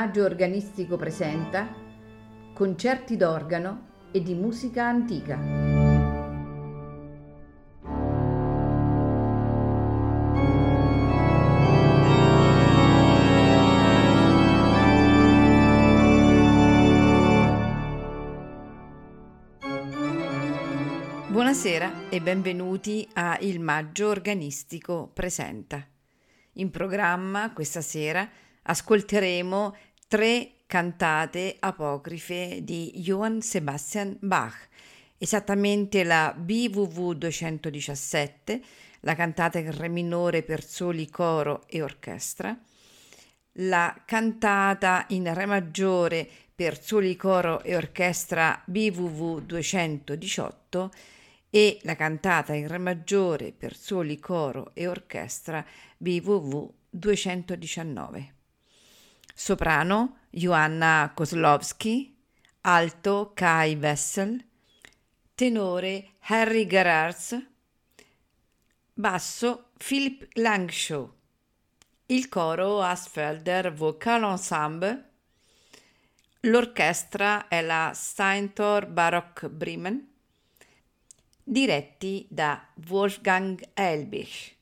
Maggio Organistico presenta concerti d'organo e di musica antica. Buonasera e benvenuti a Il Maggio Organistico Presenta. In programma questa sera ascolteremo tre cantate apocrife di Johann Sebastian Bach, esattamente la BWV 217, la cantata in re minore per soli, coro e orchestra, la cantata in re maggiore per soli, coro e orchestra BWV 218 e la cantata in re maggiore per soli, coro e orchestra BWV 219. Soprano Joanna Kozlowski, alto Kai Wessel, tenore Harry Gerards, basso Philip Langshaw, il coro Asfelder Vocal Ensemble, l'orchestra è la Steintor Baroque Bremen, diretti da Wolfgang Elbich.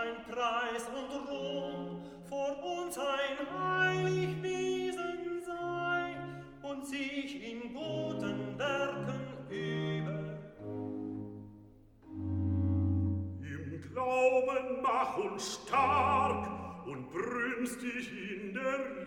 ein Preis und Ruhm vor uns ein heilig Wesen sei und sich in guten Werken übe. Im Glauben mach uns stark und brünnst dich in der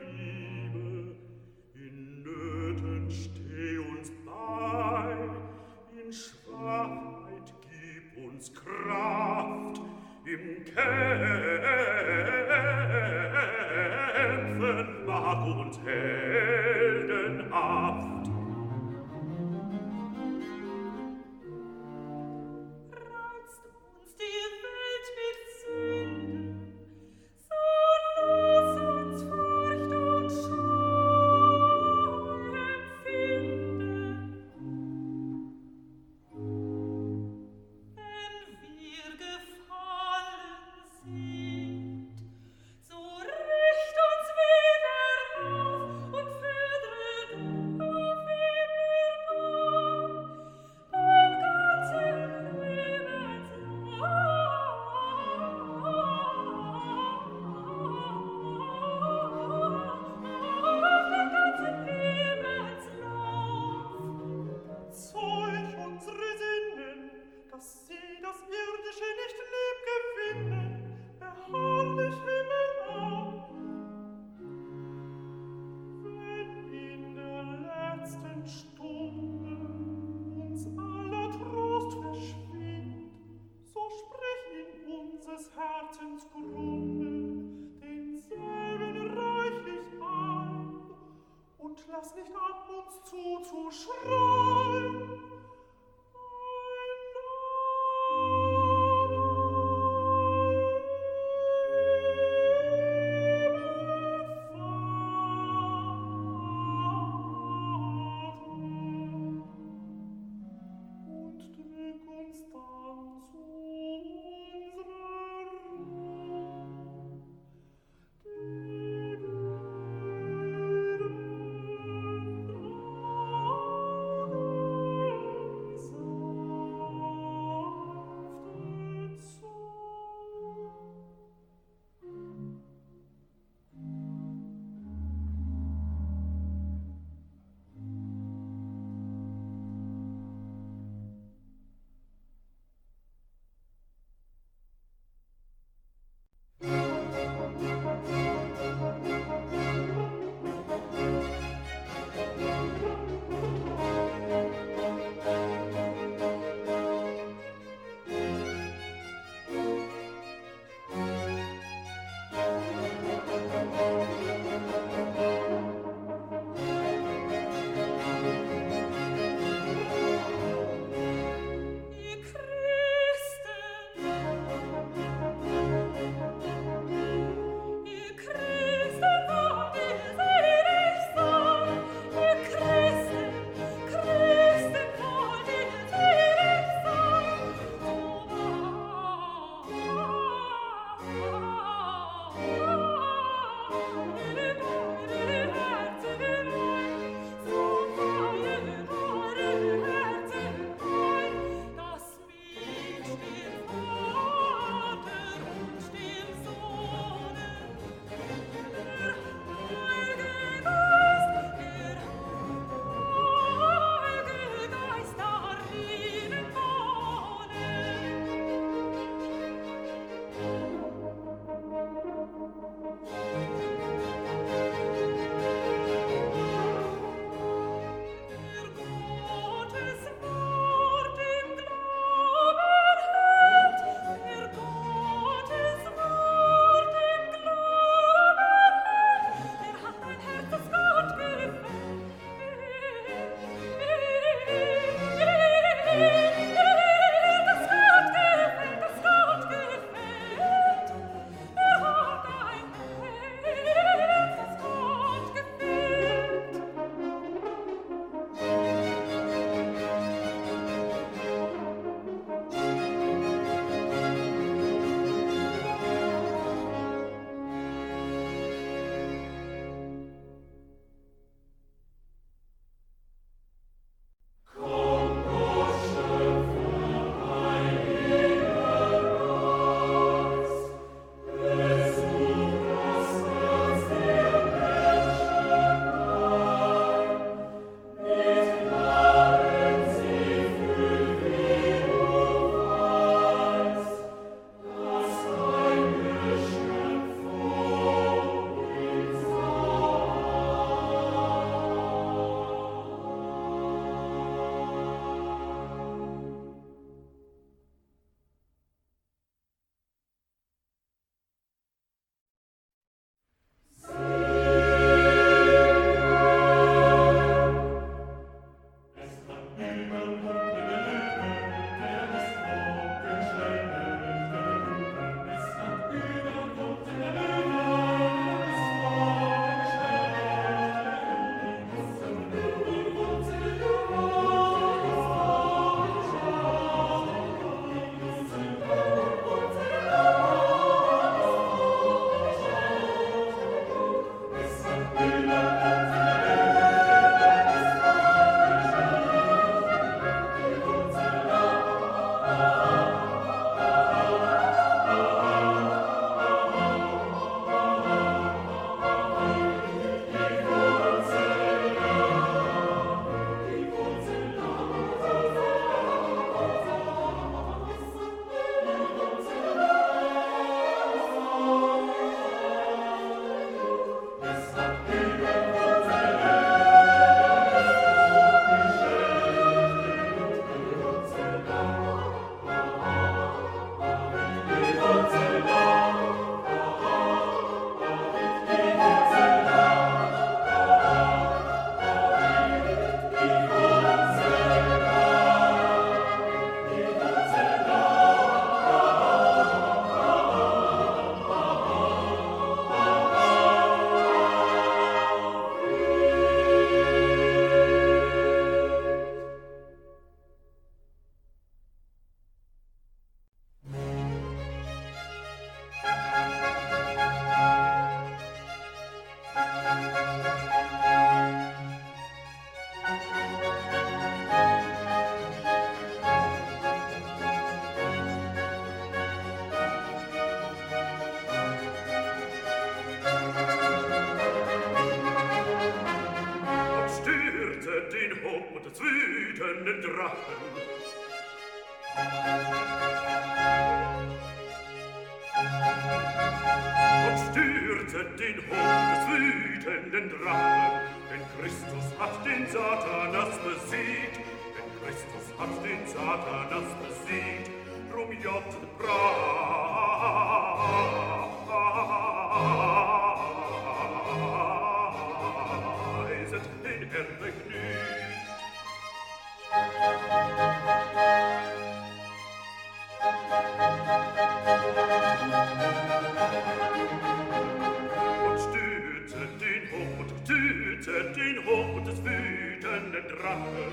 hütet den Hof des wütenden Drachen.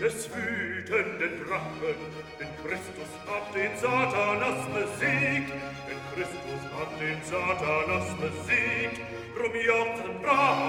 Des wütenden Drachen, denn Christus hat den Satanas besiegt, denn Christus hat den Satanas besiegt, drum jauchzen brav.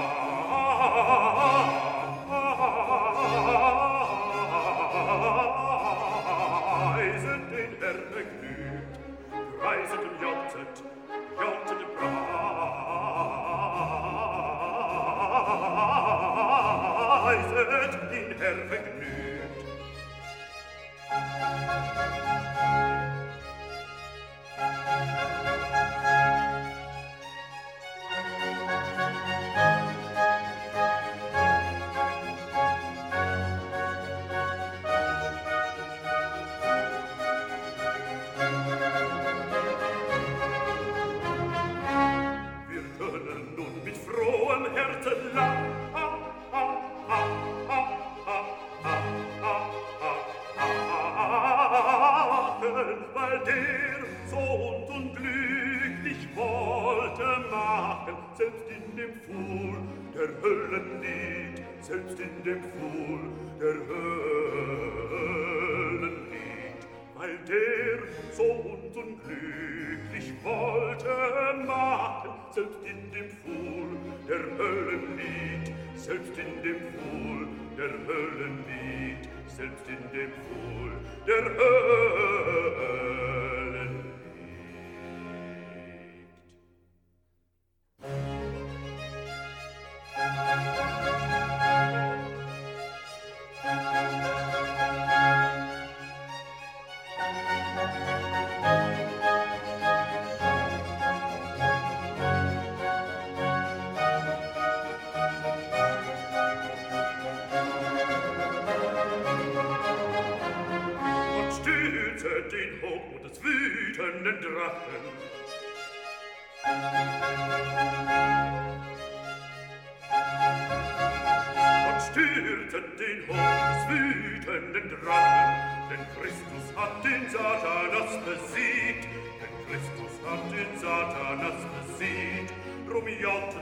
in dem Wohl der Hölle hat den Satanas besiegt, denn Christus hat den Satanas besiegt. Rumiot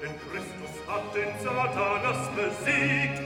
Denn Christus hat den Satanas besiegt.